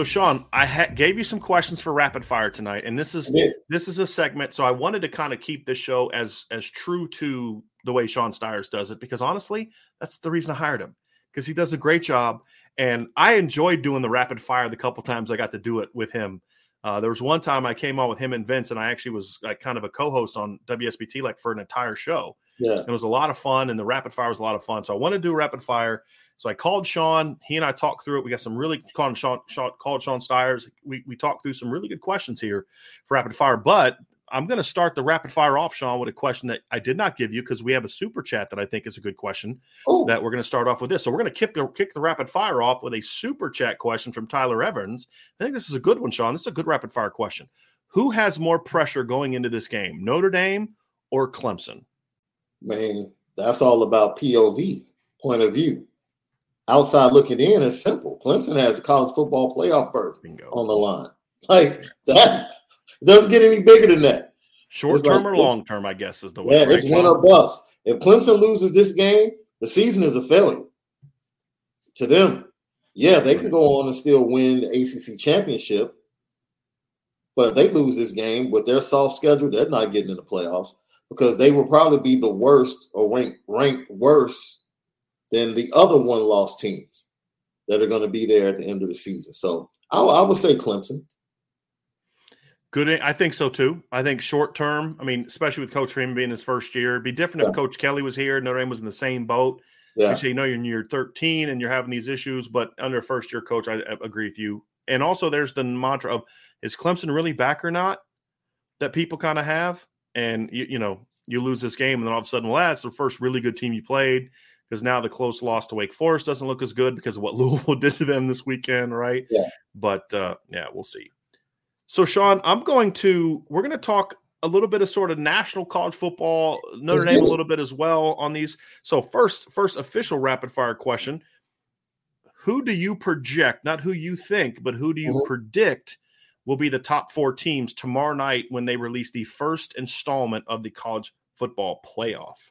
So, Sean, I ha- gave you some questions for rapid fire tonight, and this is this is a segment. So, I wanted to kind of keep this show as as true to the way Sean Stires does it, because honestly, that's the reason I hired him because he does a great job, and I enjoyed doing the rapid fire the couple times I got to do it with him. Uh, there was one time I came on with him and Vince, and I actually was like kind of a co-host on WSBT like for an entire show. Yeah, it was a lot of fun, and the rapid fire was a lot of fun. So I want to do rapid fire. So I called Sean. He and I talked through it. We got some really called Sean, Sean called Sean Stires. We we talked through some really good questions here for rapid fire. But I'm going to start the rapid fire off, Sean, with a question that I did not give you because we have a super chat that I think is a good question. Ooh. That we're going to start off with this. So we're going to kick the kick the rapid fire off with a super chat question from Tyler Evans. I think this is a good one, Sean. This is a good rapid fire question. Who has more pressure going into this game, Notre Dame or Clemson? Man, that's all about POV, point of view outside looking in is simple. Clemson has a college football playoff berth Bingo. on the line. Like that doesn't get any bigger than that. Short term like, or long term, I guess, is the way. Yeah, it's win or bust. If Clemson loses this game, the season is a failure to them. Yeah, they can go on and still win the ACC championship, but if they lose this game with their soft schedule, they're not getting in the playoffs because they will probably be the worst or ranked ranked worse than the other one loss teams that are going to be there at the end of the season. So I, I would say Clemson. Good. Eh, I think so too. I think short term, I mean, especially with Coach Freeman being his first year, it'd be different yeah. if Coach Kelly was here. Notre Dame was in the same boat. Yeah. You say, you know, you're in year 13 and you're having these issues, but under first year coach, I, I agree with you. And also, there's the mantra of is Clemson really back or not that people kind of have. And, you, you know, you lose this game and then all of a sudden, well, that's the first really good team you played because now the close loss to Wake Forest doesn't look as good because of what Louisville did to them this weekend, right? Yeah. But uh, yeah, we'll see. So, Sean, I'm going to we're going to talk a little bit of sort of national college football, Notre Dame a little bit as well on these. So, first, first official rapid fire question: Who do you project? Not who you think, but who do you mm-hmm. predict? Will be the top four teams tomorrow night when they release the first installment of the college football playoff.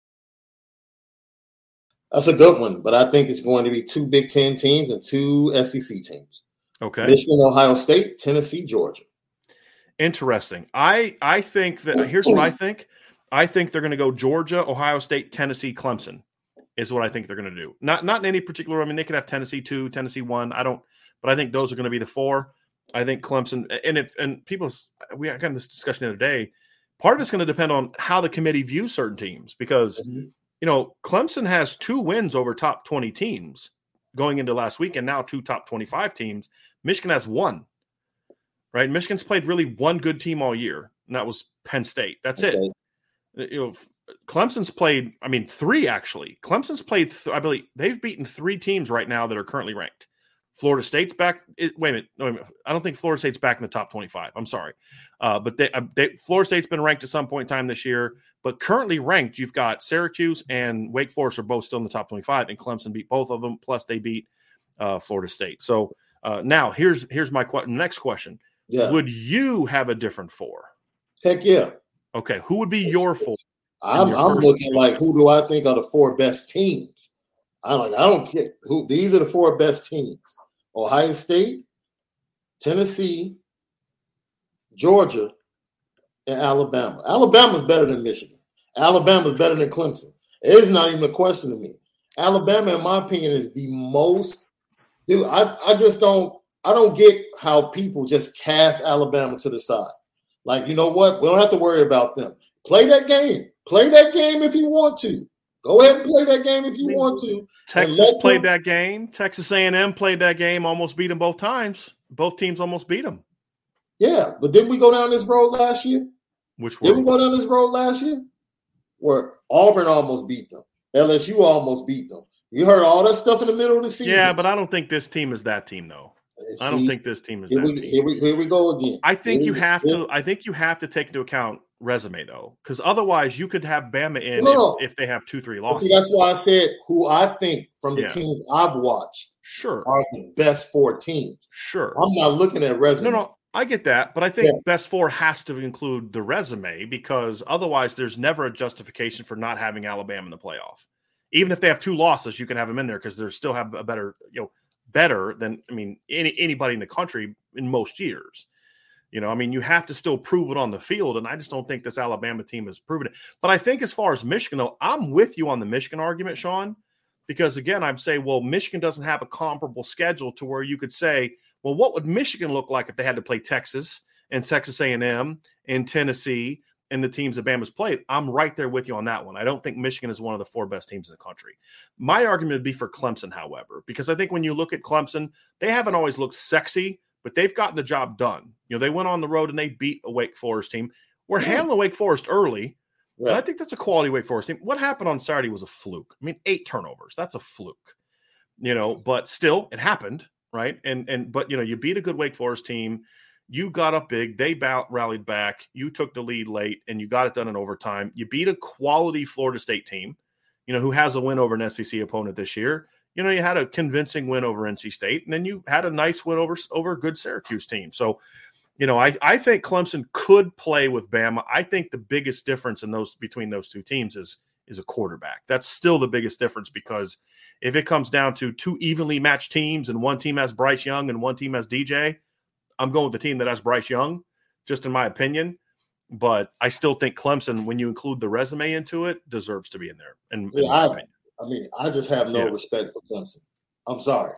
That's a good one, but I think it's going to be two Big Ten teams and two SEC teams. Okay. Michigan, Ohio State, Tennessee, Georgia. Interesting. I I think that here's what I think. I think they're going to go Georgia, Ohio State, Tennessee, Clemson is what I think they're going to do. Not not in any particular. I mean, they could have Tennessee two, Tennessee one. I don't, but I think those are going to be the four. I think Clemson and if and people we had this discussion the other day. Part of it's going to depend on how the committee views certain teams because mm-hmm. You know Clemson has two wins over top twenty teams going into last week, and now two top twenty five teams. Michigan has one. Right, Michigan's played really one good team all year, and that was Penn State. That's okay. it. Uh, you know, Clemson's played, I mean, three actually. Clemson's played, th- I believe they've beaten three teams right now that are currently ranked. Florida State's back. It, wait a minute. No, wait a minute. I don't think Florida State's back in the top 25. I'm sorry. Uh, but they, uh, they, Florida State's been ranked at some point in time this year, but currently ranked, you've got Syracuse and Wake Forest are both still in the top 25, and Clemson beat both of them. Plus, they beat uh, Florida State. So uh, now here's here's my qu- next question. Yeah. Would you have a different four? Heck yeah. Okay. Who would be your four? I'm I'm looking like who do I think are the four best teams? I'm like, I don't care who these are the four best teams. Ohio State, Tennessee, Georgia, and Alabama. Alabama's better than Michigan. Alabama's better than Clemson. It's not even a question to me. Alabama, in my opinion, is the most dude. I, I just don't I don't get how people just cast Alabama to the side. Like, you know what? We don't have to worry about them. Play that game. Play that game if you want to. Go ahead and play that game if you want to. Texas played them. that game. Texas A&M played that game. Almost beat them both times. Both teams almost beat them. Yeah, but didn't we go down this road last year? Which did we go down this road last year? Where Auburn almost beat them. LSU almost beat them. You heard all that stuff in the middle of the season. Yeah, but I don't think this team is that team though. See, I don't think this team is here that we, team. Here we, here we go again. I think here you have to. I think you have to take into account resume though, because otherwise you could have Bama in no. if, if, they have two, three losses. See, that's why I said who I think from the yeah. teams I've watched, sure, are the best four teams. Sure, I'm not looking at resume. No, no, I get that, but I think yeah. best four has to include the resume because otherwise there's never a justification for not having Alabama in the playoff. Even if they have two losses, you can have them in there because they still have a better, you know, better than I mean any anybody in the country in most years. You know, I mean, you have to still prove it on the field, and I just don't think this Alabama team has proven it. But I think as far as Michigan, though, I'm with you on the Michigan argument, Sean, because again, I'd say, well, Michigan doesn't have a comparable schedule to where you could say, well, what would Michigan look like if they had to play Texas and Texas A&M and Tennessee and the teams that Bama's played? I'm right there with you on that one. I don't think Michigan is one of the four best teams in the country. My argument would be for Clemson, however, because I think when you look at Clemson, they haven't always looked sexy but they've gotten the job done. You know, they went on the road and they beat a Wake Forest team. We're yeah. handling Wake Forest early. Yeah. I think that's a quality Wake Forest team. What happened on Saturday was a fluke. I mean, eight turnovers. That's a fluke. You know, but still it happened, right? And and but you know, you beat a good Wake Forest team. You got up big. They bout, rallied back. You took the lead late, and you got it done in overtime. You beat a quality Florida State team, you know, who has a win over an SEC opponent this year you know, you had a convincing win over NC State, and then you had a nice win over over a good Syracuse team. So, you know, I, I think Clemson could play with Bama. I think the biggest difference in those between those two teams is is a quarterback. That's still the biggest difference because if it comes down to two evenly matched teams and one team has Bryce Young and one team has DJ, I'm going with the team that has Bryce Young, just in my opinion. But I still think Clemson, when you include the resume into it, deserves to be in there. And yeah, I, I mean, I just have no yeah. respect for Clemson. I'm sorry.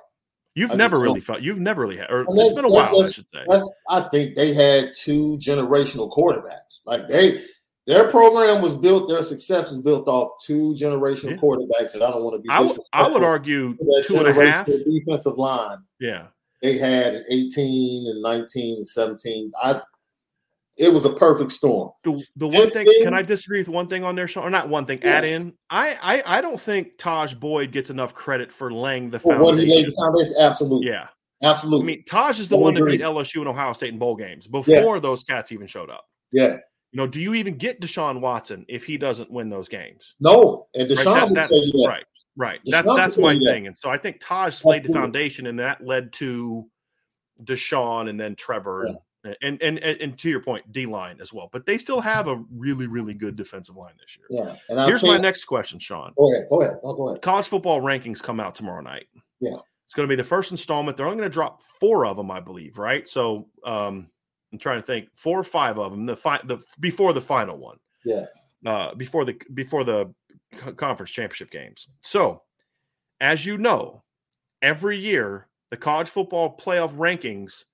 You've I never really felt. You've never really had. Or it's been a while, I should say. I think they had two generational quarterbacks. Like they, their program was built. Their success was built off two generational yeah. quarterbacks, and I don't want to be. I, w- I would argue two and a half defensive line. Yeah, they had 18 and 19 and 17. I it was a perfect storm. The, the one thing, thing, can I disagree with one thing on there, Sean? Or not one thing, yeah. add in. I, I I don't think Tajh Boyd gets enough credit for laying the foundation. What he laid the foundation, absolutely. Yeah, absolutely. I mean, Tajh is the one that beat LSU and Ohio State in bowl games before yeah. those cats even showed up. Yeah. You know, do you even get Deshaun Watson if he doesn't win those games? No, and Deshaun right? that, that's right, right. That, that's my thing, and so I think Tajh laid the foundation, and that led to Deshaun and then Trevor. Yeah and and and to your point, D line as well. But they still have a really really good defensive line this year. Yeah. And here's my next question, Sean. Go ahead. Go ahead. Oh, go ahead. College football rankings come out tomorrow night. Yeah. It's going to be the first installment. They're only going to drop four of them, I believe. Right. So um, I'm trying to think, four or five of them. The fi- the before the final one. Yeah. uh, before the before the conference championship games. So, as you know, every year the college football playoff rankings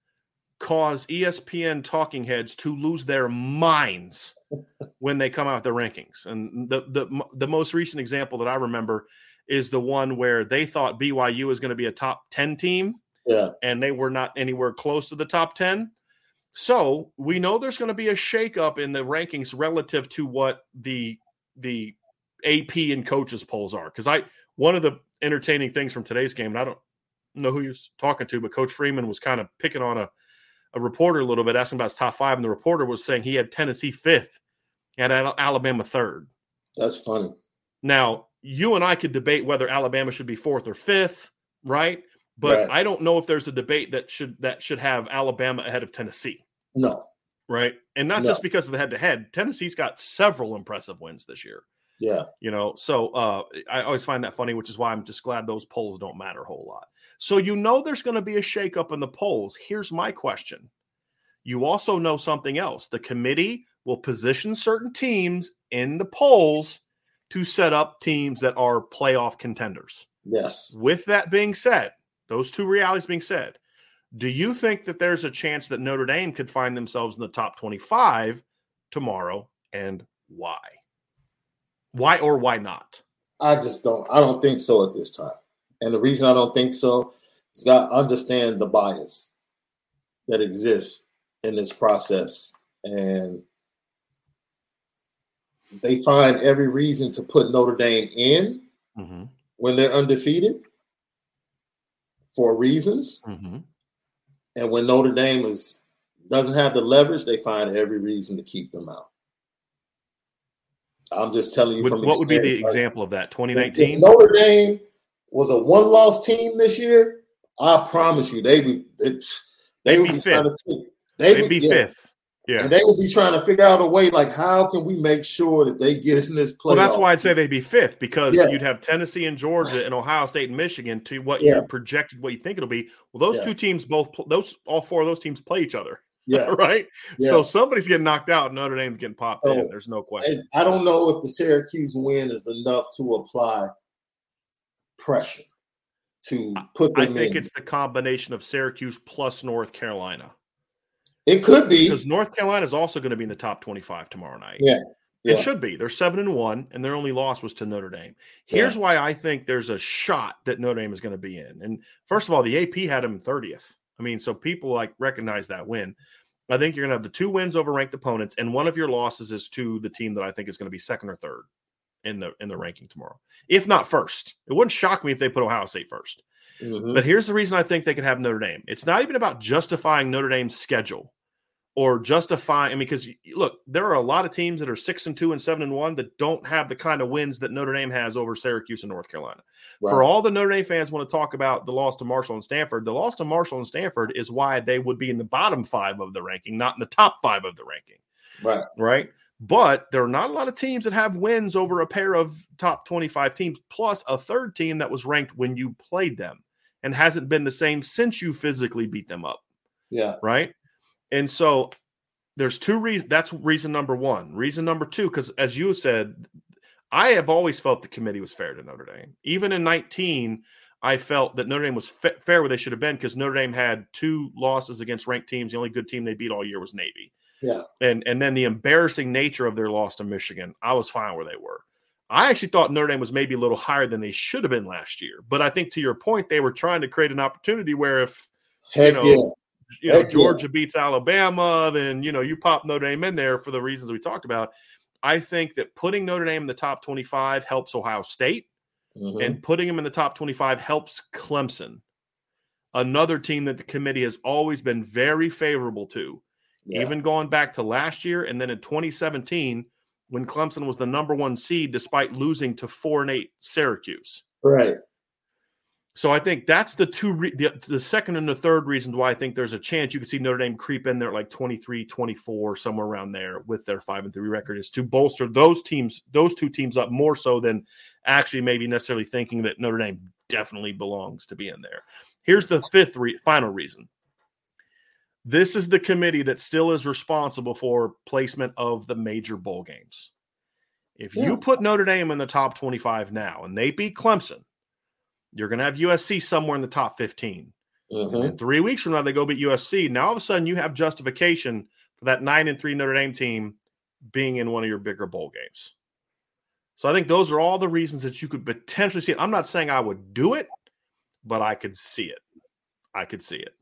cause ESPN talking heads to lose their minds when they come out the rankings. And the the the most recent example that I remember is the one where they thought BYU was going to be a top 10 team. Yeah. And they were not anywhere close to the top 10. So we know there's going to be a shakeup in the rankings relative to what the the AP and coaches polls are. Because I one of the entertaining things from today's game, and I don't know who he was talking to, but Coach Freeman was kind of picking on a, a reporter a little bit, asking about his top five, and the reporter was saying he had Tennessee fifth and Alabama third. That's funny. Now, you and I could debate whether Alabama should be fourth or fifth, right? But right. I don't know if there's a debate that should that should have Alabama ahead of Tennessee. No. Right. And not no. just because of the head to head. Tennessee's got several impressive wins this year. Yeah. You know, so uh, I always find that funny, which is why I'm just glad those polls don't matter a whole lot. So you know there's going to be a shakeup in the polls. Here's my question. You also know something else. The committee will position certain teams in the polls to set up teams that are playoff contenders. Yes. With that being said, those two realities being said, do you think that there's a chance that Notre Dame could find themselves in the top 25 tomorrow and why? Why or why not? I just don't I don't think so at this time. And the reason I don't think so is got to understand the bias that exists in this process and they find every reason to put Notre Dame in mm-hmm. when they're undefeated for reasons. Mm-hmm. And when Notre Dame is doesn't have the leverage, they find every reason to keep them out. I'm just telling you. Would, what would be the example of that? 2019. Notre Dame was a one-loss team this year. I promise you, they would. They, they would be fifth. They would be yeah, fifth. Yeah. And they will be trying to figure out a way like how can we make sure that they get in this play. Well, that's why I'd say they'd be fifth because yeah. you'd have Tennessee and Georgia and Ohio State and Michigan to what yeah. you projected, what you think it'll be. Well, those two teams both those all four of those teams play each other. Yeah. right. So somebody's getting knocked out. And Notre Dame's getting popped so, in. There's no question. I don't know if the Syracuse win is enough to apply pressure to put them I think in. it's the combination of Syracuse plus North Carolina. It could be because North Carolina is also going to be in the top 25 tomorrow night. Yeah. yeah. It should be. They're seven and one, and their only loss was to Notre Dame. Here's yeah. why I think there's a shot that Notre Dame is going to be in. And first of all, the AP had them 30th. I mean, so people like recognize that win. I think you're going to have the two wins over ranked opponents, and one of your losses is to the team that I think is going to be second or third in the in the ranking tomorrow, if not first. It wouldn't shock me if they put Ohio State 1st mm-hmm. But here's the reason I think they can have Notre Dame. It's not even about justifying Notre Dame's schedule or justifying. I mean, because look, there are a lot of teams that are six and two and seven and one that don't have the kind of wins that Notre Dame has over Syracuse and North Carolina. Right. For all the Notre Dame fans want to talk about the loss to Marshall and Stanford, the loss to Marshall and Stanford is why they would be in the bottom five of the ranking, not in the top five of the ranking. Right. Right. But there are not a lot of teams that have wins over a pair of top 25 teams, plus a third team that was ranked when you played them and hasn't been the same since you physically beat them up. Yeah. Right. And so there's two reasons. That's reason number one. Reason number two, because as you said, I have always felt the committee was fair to Notre Dame. Even in 19, I felt that Notre Dame was fa- fair where they should have been because Notre Dame had two losses against ranked teams. The only good team they beat all year was Navy. Yeah. And and then the embarrassing nature of their loss to Michigan, I was fine where they were. I actually thought Notre Dame was maybe a little higher than they should have been last year. But I think to your point, they were trying to create an opportunity where if Heck you know you know, Georgia yeah. beats Alabama, then you know you pop Notre Dame in there for the reasons we talked about. I think that putting Notre Dame in the top 25 helps Ohio State, mm-hmm. and putting them in the top 25 helps Clemson, another team that the committee has always been very favorable to, yeah. even going back to last year and then in 2017 when Clemson was the number one seed despite losing to four and eight Syracuse. Right. So I think that's the two, re- the, the second and the third reasons why I think there's a chance you could see Notre Dame creep in there like 23, 24, somewhere around there with their five and three record is to bolster those teams, those two teams up more so than actually maybe necessarily thinking that Notre Dame definitely belongs to be in there. Here's the fifth re- final reason. This is the committee that still is responsible for placement of the major bowl games. If Yeah. you put Notre Dame in the top 25 now and they beat Clemson, you're going to have USC somewhere in the top 15. Mhm. And three weeks from now, they go beat USC. Now, all of a sudden, you have justification for that nine and three Notre Dame team being in one of your bigger bowl games. So I think those are all the reasons that you could potentially see it. I'm not saying I would do it, but I could see it. I could see it.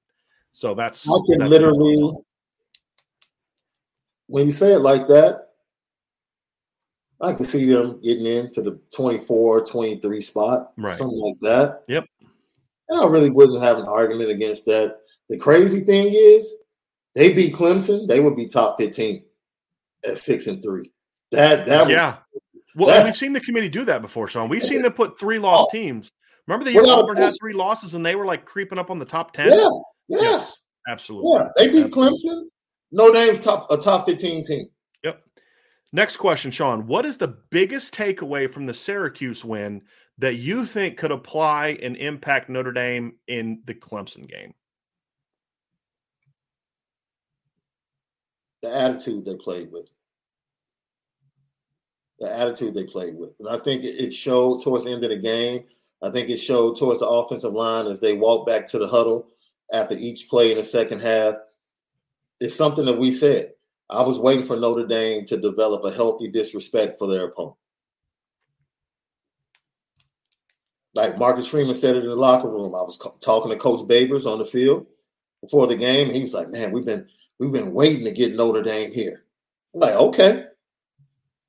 So that's I can that's literally, when you say it like that, I can see them getting into the 24, 23 spot, Right. something like that. Yep. And I really wouldn't have an argument against that. The crazy thing is, they beat Clemson, they would be top 15 at six and three. That that would, yeah. Well, that- we've seen the committee do that before, Sean. We've seen them put three lost oh. teams. Remember the year Auburn had three losses and they were like creeping up on the top ten. yeah, yeah, Yes, absolutely. yeah. They beat Absolutely. Clemson. No name's top a top 15 team. Yep. Next question, Sean. What is the biggest takeaway from the Syracuse win that you think could apply and impact Notre Dame in the Clemson game? the attitude they played with. The attitude they played with. And I think it it showed towards the end of the game. I think it showed towards the offensive line as they walked back to the huddle after each play in the second half. It's something that we said. I was waiting for Notre Dame to develop a healthy disrespect for their opponent. Like Marcus Freeman said it in the locker room. I was co- talking to Coach Babers on the field before the game. He was like, "Man, we've been we've been waiting to get Notre Dame here." I'm like, "Okay,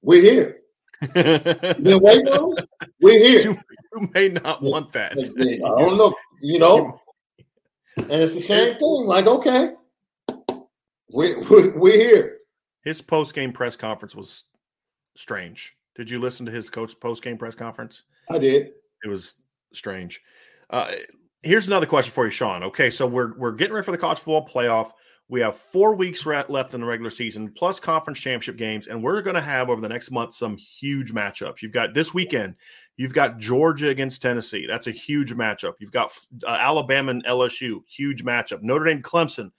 we're here. Been waiting on us? We're here." you, you may not want that. I don't know, you know. And it's the same thing. Like, okay, we're we're, we're here. His post game press conference was strange. Did you listen to his coach post game press conference? I did. It was strange. Uh, here's another question for you, Sean. Okay, so we're we're getting ready for the college football playoff. We have four weeks left in the regular season, plus conference championship games, and we're going to have over the next month some huge matchups. You've got this weekend, you've got Georgia against Tennessee. That's a huge matchup. You've got uh, Alabama and LSU, huge matchup. Notre Dame, Clemson,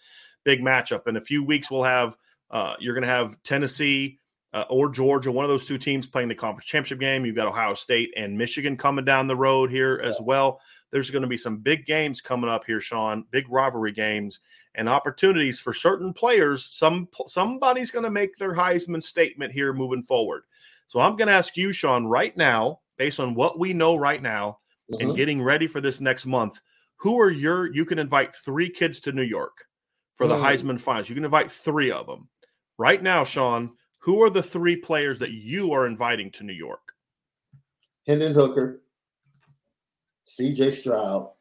big matchup. In a few weeks, we'll have uh, you're going to have Tennessee uh, or Georgia, one of those two teams playing the conference championship game. You've got Ohio State and Michigan coming down the road here as well. There's going to be some big games coming up here, Sean. Big rivalry games and opportunities for certain players. Some somebody's going to make their Heisman statement here moving forward. So I'm going to ask you, Sean, right now, based on what we know right now, and Mhm. getting ready for this next month, who are your? You can invite three kids to New York for the Mm. Heisman finals. You can invite three of them right now, Sean. Who are the three players that you are inviting to New York? Hendon Hooker, C.J. Stroud.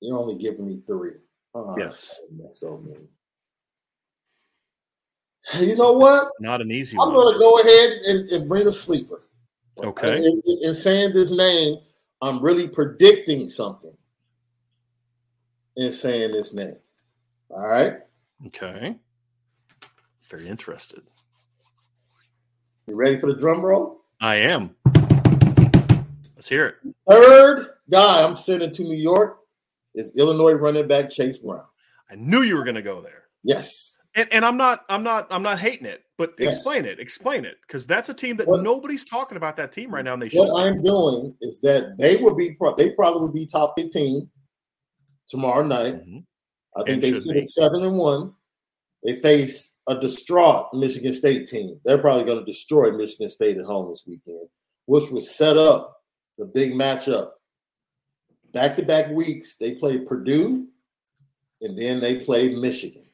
You're only giving me three. Oh, Yes. so mean. You know what? Not an easy one. I'm going to go ahead and, and bring a sleeper. Okay. In, in- in saying this name, I'm really predicting something in saying this name. All right. Okay. Very interested. You ready for the drum roll? I am. Let's hear it. Third guy I'm sending to New York is Illinois running back Chase Brown. I knew you were going to go there. Yes. And, and I'm not I'm not I'm not hating it, but Yes. explain it. Explain it cuz that's a team that What- nobody's talking about that team right now and they should. What I'm doing is that they will be they probably will be top 15 tomorrow night. Mhm. I think And they sit be. at seven and one. They face a distraught Michigan State team. They're probably going to destroy Michigan State at home this weekend, which was set up the big matchup. Back to back weeks, they played Purdue and then they played Michigan.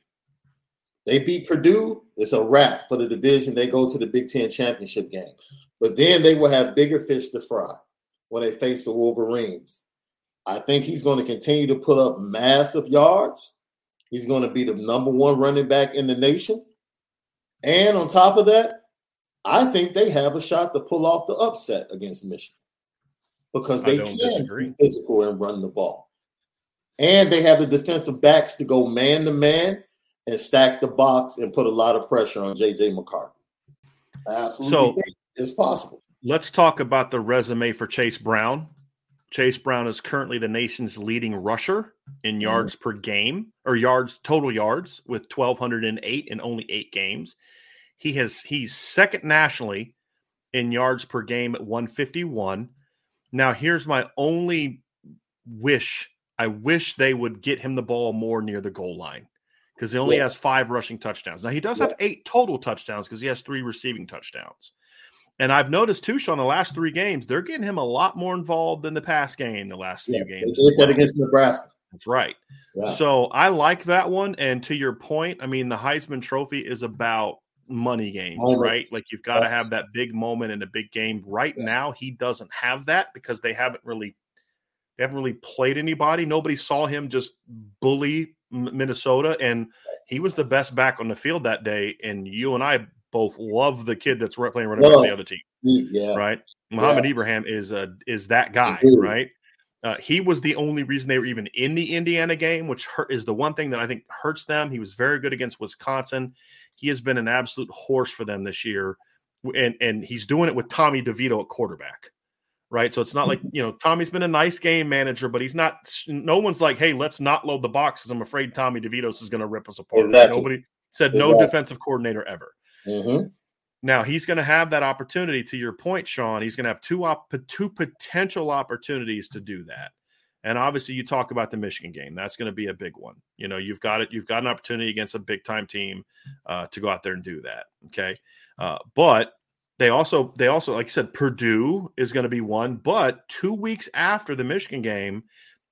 They beat Purdue. It's a wrap for the division. They go to the Big Ten championship game. But then they will have bigger fish to fry when they face the Wolverines. I think he's going to continue to put up massive yards. He's going to be the number one running back in the nation. And on top of that, I think they have a shot to pull off the upset against Michigan because they can disagree. be physical and run the ball. And they have the defensive backs to go man to man and stack the box and put a lot of pressure on JJ McCarthy. Absolutely So- it's possible. Let's talk about the resume for Chase Brown. Chase Brown is currently the nation's leading rusher in mm-hmm. yards per game or yards total yards with 1208 in only 8 games. He has he's second nationally in yards per game at 151. Now, here's my only wish I wish they would get him the ball more near the goal line because he only yeah. has five rushing touchdowns. Now, he does yeah. have eight total touchdowns because he has three receiving touchdowns. And I've noticed too, Sean, the last three games, they're getting him a lot more involved in the pass game the last yeah, few games. They did that against Nebraska. That's right. So I like that one. And to your point, I mean, the Heisman Trophy is about money games, right? Like you've got to have that big moment in a big game. Right now, he doesn't have that because they haven't really they haven't really played anybody. Nobody saw him just bully Minnesota, and he was the best back on the field that day. And you and I both love the kid that's playing running well, for the other team. Yeah. Right. Mohamed yeah. Ibrahim is uh is that guy, right? Uh, he was the only reason they were even in the Indiana game, which hurt, is the one thing that I think hurts them. He was very good against Wisconsin. He has been an absolute horse for them this year, and and he's doing it with Tommy DeVito at quarterback, right? So it's not like you know Tommy's been a nice game manager, but he's not. No one's like, hey, let's not load the box because I'm afraid Tommy DeVito's is going to rip us apart. Exactly. Nobody said exactly. no defensive coordinator ever. Mm-hmm. Now he's going to have that opportunity. To your point, Sean, he's going to have two op- two potential opportunities to do that. And obviously, you talk about the Michigan game. That's going to be a big one. You know, you've got it. You've got an opportunity against a big time team uh, to go out there and do that. Okay, uh, but they also they also like I said, Purdue is going to be one. But two weeks after the Michigan game,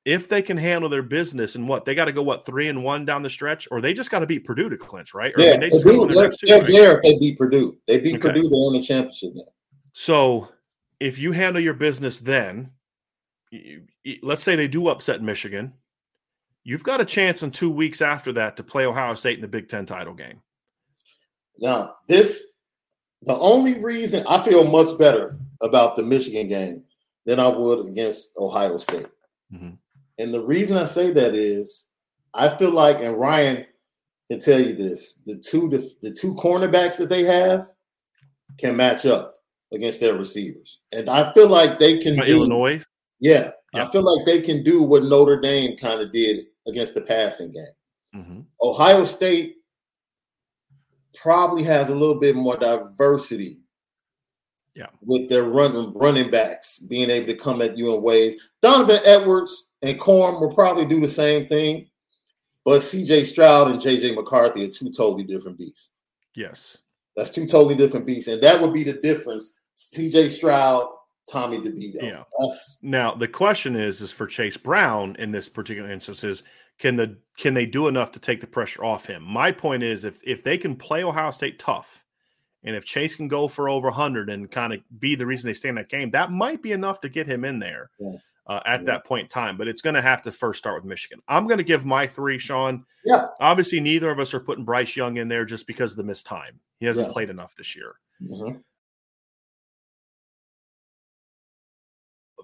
if they can handle their business and what they got to go what three and one down the stretch, or they just got to beat Purdue to clinch, right? Or, yeah, I mean, they just Purdue, they're, two, they're right? there if they beat Purdue. They beat okay. Purdue, they win the championship now. So if you handle your business, then you, let's say they do upset Michigan, you've got a chance in two weeks after that to play Ohio State in the Big Ten title game. Now, this the only reason I feel much better about the Michigan game than I would against Ohio State. Mm-hmm. And the reason I say that is I feel like, and Ryan can tell you this, the two the two cornerbacks that they have can match up against their receivers. And I feel like they can do, Illinois. Yeah, I feel like they can do what Notre Dame kind of did against the passing game. Mm-hmm. Ohio State probably has a little bit more diversity yeah. With their run, running backs being able to come at you in ways. Donovan Edwards and Corum will probably do the same thing, but CJ Stroud and JJ McCarthy are two totally different beasts. Yes. That's two totally different beasts. And that would be the difference. CJ Stroud, Tommy DeVito. Yeah. That's, now the question is, is for Chase Brown in this particular instance is can the can they do enough to take the pressure off him? My point is if if they can play Ohio State tough and if Chase can go for over 100 and kind of be the reason they stay in that game, that might be enough to get him in there yeah. uh, at yeah. that point in time. But it's going to have to first start with Michigan. I'm going to give my three, Sean. Yeah. Obviously, neither of us are putting Bryce Young in there just because of the missed time. He hasn't yeah. played enough this year. Mm-hmm.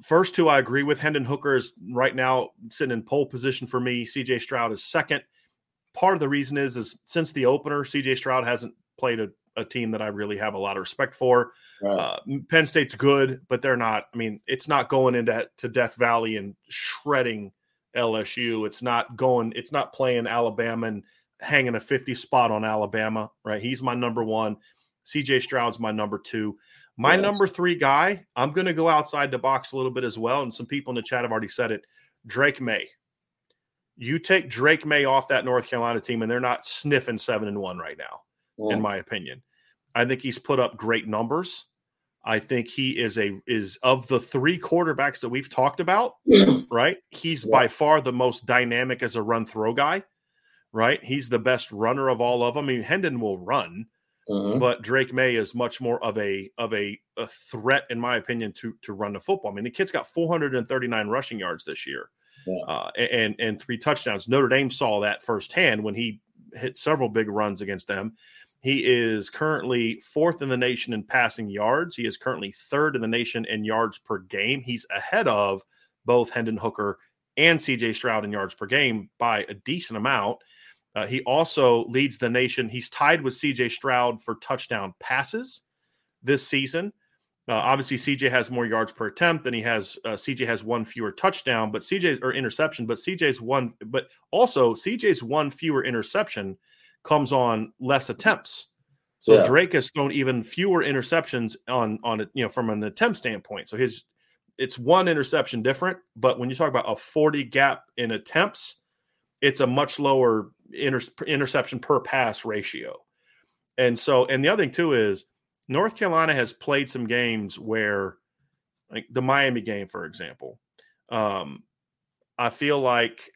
First two, I agree with. Hendon Hooker is right now sitting in pole position for me. CJ Stroud is second. Part of the reason is, is since the opener, CJ Stroud hasn't played a a team that I really have a lot of respect for. Right. Uh, Penn State's good, but they're not. I mean, it's not going into to Death Valley and shredding LSU. It's not going. It's not playing Alabama and hanging a 50 spot on Alabama. Right? He's my number one. CJ Stroud's my number two. My yes. number three guy, I'm going to go outside the box a little bit as well. And some people in the chat have already said it. Drake Maye. You take Drake Maye off that North Carolina team, and they're not sniffing seven and one right now, yeah. in my opinion. I think he's put up great numbers. I think he is a is of the three quarterbacks that we've talked about, right? He's yeah. by far the most dynamic as a run throw guy, right? He's the best runner of all of them. I mean, Hendon will run, uh-huh. but Drake Maye is much more of a of a, a threat, in my opinion, to to run the football. I mean, the kid's got 439 rushing yards this year, yeah. uh, and and three touchdowns. Notre Dame saw that firsthand when he hit several big runs against them. He is currently fourth in the nation in passing yards. He is currently third in the nation in yards per game. He's ahead of both Hendon Hooker and CJ Stroud in yards per game by a decent amount. Uh, he also leads the nation. He's tied with CJ Stroud for touchdown passes this season. Uh, obviously, CJ has more yards per attempt than he has. Uh, CJ has one fewer touchdown, but CJ or interception, but CJ's one. But also, CJ's one fewer interception comes on less attempts So Yeah. Drake has thrown even fewer interceptions on on you know, from an attempt standpoint. So his it's one interception different, but when you talk about a 40 gap in attempts, it's a much lower inter- interception per pass ratio. And so, and the other thing too is North Carolina has played some games where, like the Miami game, for example, um, I feel like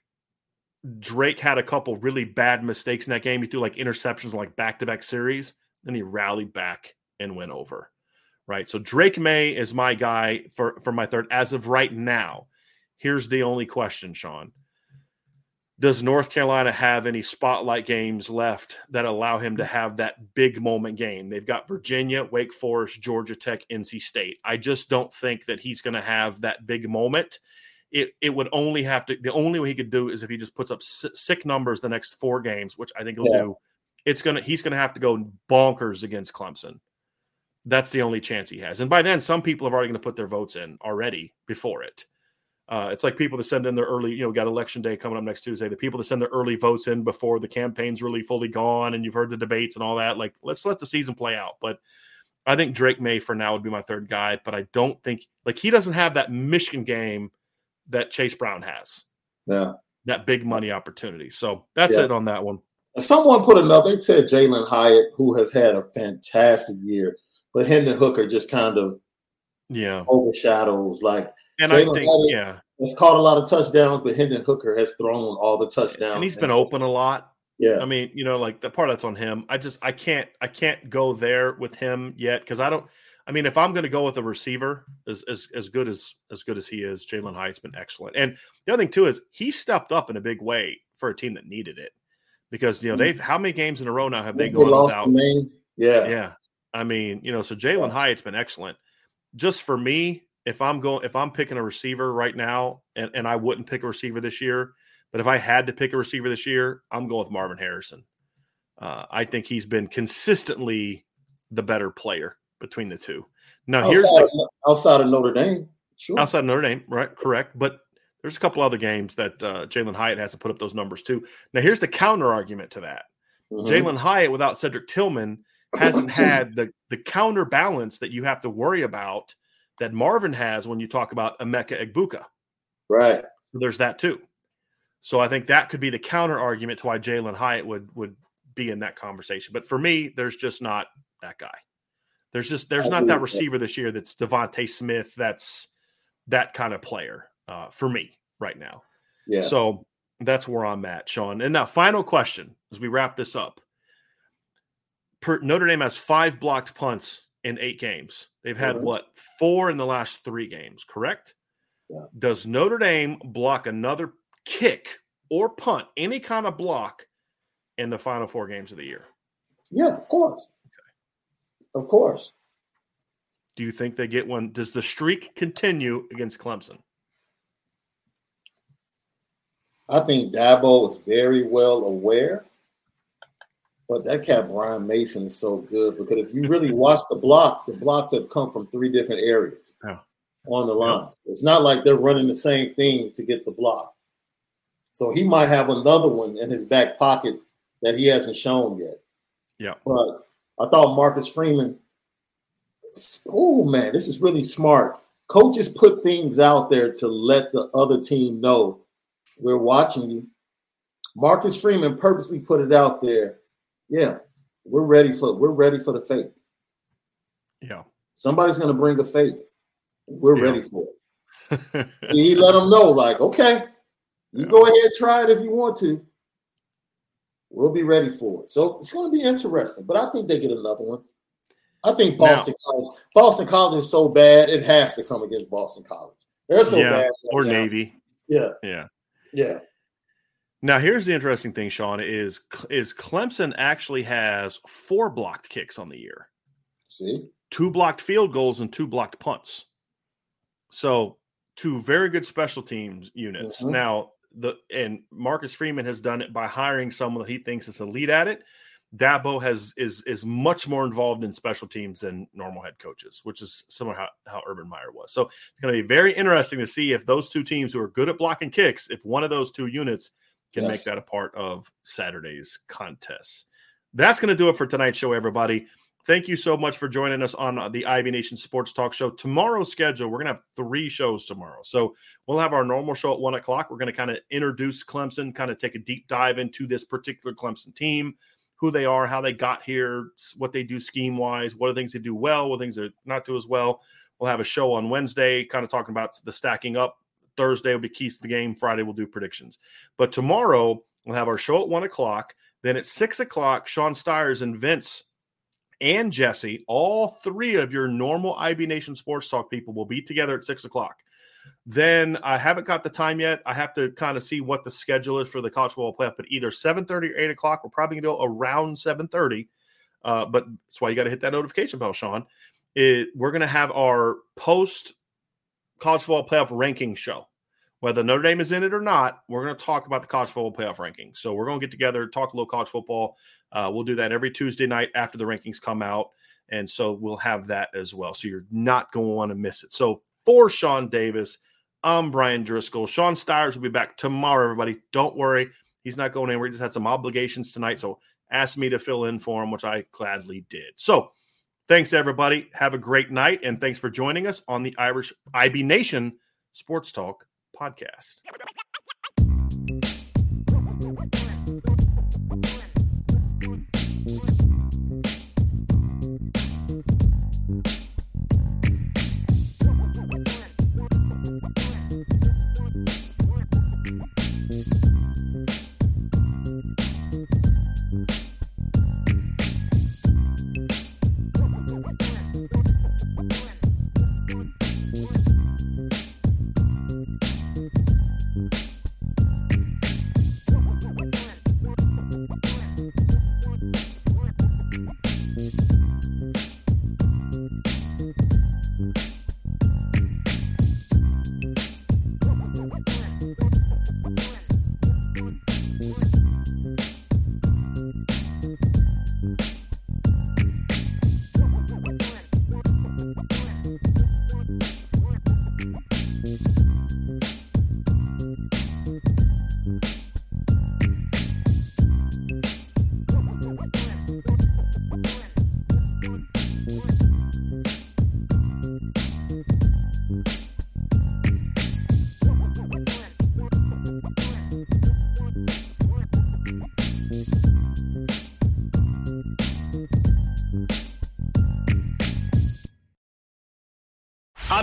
Drake had a couple really bad mistakes in that game. He threw like interceptions, like back to back series. Then he rallied back and went over. Right. So Drake Maye is my guy for, for my third as of right now. Here's the only question, Sean. Does North Carolina have any spotlight games left that allow him to mm. have that big moment game? They've got Virginia, Wake Forest, Georgia Tech, NC State. I just don't think that he's going to have that big moment. It, it would only have to, the only way he could do is if he just puts up si- sick numbers the next four games, which I think he'll Yeah. do. It's going to, he's going to have to go bonkers against Clemson. That's the only chance he has. And by then, some people have already going to put their votes in already before it. Uh, it's like people that send in their early, you know, got election day coming up next Tuesday. The people that send their early votes in before the campaign's really fully gone and you've heard the debates and all that. Like, let's let the season play out. But I think Drake Maye for now would be my third guy. But I don't think, like, he doesn't have that Michigan game that Chase Brown has, Yeah. that big money opportunity. So that's Yeah. it on that one. Someone put another. They said Jalin Hyatt, who has had a fantastic year, but Hendon Hooker just kind of Yeah. overshadows. Like And I think, Hyatt- yeah. has caught a lot of touchdowns, but Hendon Hooker has thrown all the touchdowns. And he's been open a lot. Yeah, I mean, you know, like the part that's on him. I just I can't I can't go there with him yet because I don't. I mean, if I'm going to go with a receiver as as as good as as good as he is, Jalin Hyatt's been excellent. And the other thing too is he stepped up in a big way for a team that needed it because you know mm-hmm. they've how many games in a row now have they They gone without? the. Yeah, Yeah, I mean, you know, so Jalin Hyatt's been excellent. Just for me, if I'm going, if I'm picking a receiver right now, and, and I wouldn't pick a receiver this year, but if I had to pick a receiver this year, I'm going with Marvin Harrison. Uh, I think he's been consistently the better player between the two. Now, here's outside, the of, outside of Notre Dame, sure. outside of Notre Dame, right? Correct, but there's a couple other games that uh, Jalin Hyatt has to put up those numbers too. Now, here's the counter argument to that. Mhm. Jalin Hyatt without Cedric Tillman hasn't had the the counterbalance that you have to worry about that Marvin has when you talk about Emeka Egbuka. right? There's that too. So I think that could be the counter argument to why Jalin Hyatt would would be in that conversation. But for me, there's just not that guy. There's just there's not that receiver this year that's DeVonta Smith. That's that kind of player uh, for me right now. Yeah. So that's where I'm at, Sean. And now, final question as we wrap this up. Per, Notre Dame has five blocked punts in eight games. They've had Mhm. what four in the last three games, correct? Yeah. Does Notre Dame block another kick or punt, any kind of block, in the final four games of the year? yeah, of course. Of course. Do you think they get one? Does the streak continue against Clemson? I think Dabo is very well aware, but that cat Brian Mason is so good because if you really watch the blocks, the blocks have come from three different areas Yeah. on the line. It's not like they're running the same thing to get the block. So he might have another one in his back pocket that he hasn't shown yet. Yeah. But I thought Marcus Freeman, oh man, this is really smart. Coaches put things out there to let the other team know we're watching you. Marcus Freeman purposely put it out there. Yeah, we're ready for we're ready for the fate. Yeah. Somebody's gonna bring a fate. We're Yeah. ready for it. he let them know, like, okay, you Yeah. go ahead, try it if you want to. We'll be ready for it. So it's going to be interesting, but I think they get another one. I think Now- Boston College. Boston College is so bad, it has to come against Boston College. They're so yeah. bad. right Or now. Navy. Yeah, Yeah. yeah. Now, here's the interesting thing, Sean, is is Clemson actually has four blocked kicks on the year, See, two blocked field goals and two blocked punts. So, two very good special teams units. Mhm. Now, the and Marcus Freeman has done it by hiring someone that he thinks is elite at it. Dabo has is is much more involved in special teams than normal head coaches, which is similar how, how Urban Meyer was. So it's going to be very interesting to see if those two teams who are good at blocking kicks, if one of those two units can Yes. make that a part of Saturday's contest. that's going to do it for tonight's show, everybody. Thank you so much for joining us on the Ivy Nation Sports Talk Show. Tomorrow's schedule, we're going to have three shows tomorrow. So we'll have our normal show at one o'clock. We're going to kind of introduce Clemson, kind of take a deep dive into this particular Clemson team, who they are, how they got here, what they do scheme wise, what are things they do well, what things they not do as well. We'll have a show on Wednesday, kind of talking about the stacking up. Thursday will be keys to the game. Friday we'll do predictions. But tomorrow we'll have our show at one o'clock. Then at six o'clock, Sean Stires and Vince and Jesse, all three of your normal IB Nation Sports Talk people will be together at six o'clock. Then I haven't got the time yet. I have to kind of see what the schedule is for the college football playoff, but either 7:30 or 8 o'clock. We're probably gonna go around 7:30. Uh, but that's why you got to hit that notification bell, Sean. It, we're gonna have our post college football playoff ranking show. Whether Notre Dame is in it or not, we're going to talk about the college football playoff rankings. So we're going to get together, talk a little college football. Uh, we'll do that every Tuesday night after the rankings come out. And so we'll have that as well. So you're not going to want to miss it. So for Sean Davis, I'm Bryan Driskell. Sean Stires will be back tomorrow, everybody. Don't worry. He's not going anywhere. He just had some obligations tonight. So asked me to fill in for him, which I gladly did. So thanks, everybody. Have a great night. And thanks for joining us on the Irish IB Nation Sports Talk podcast.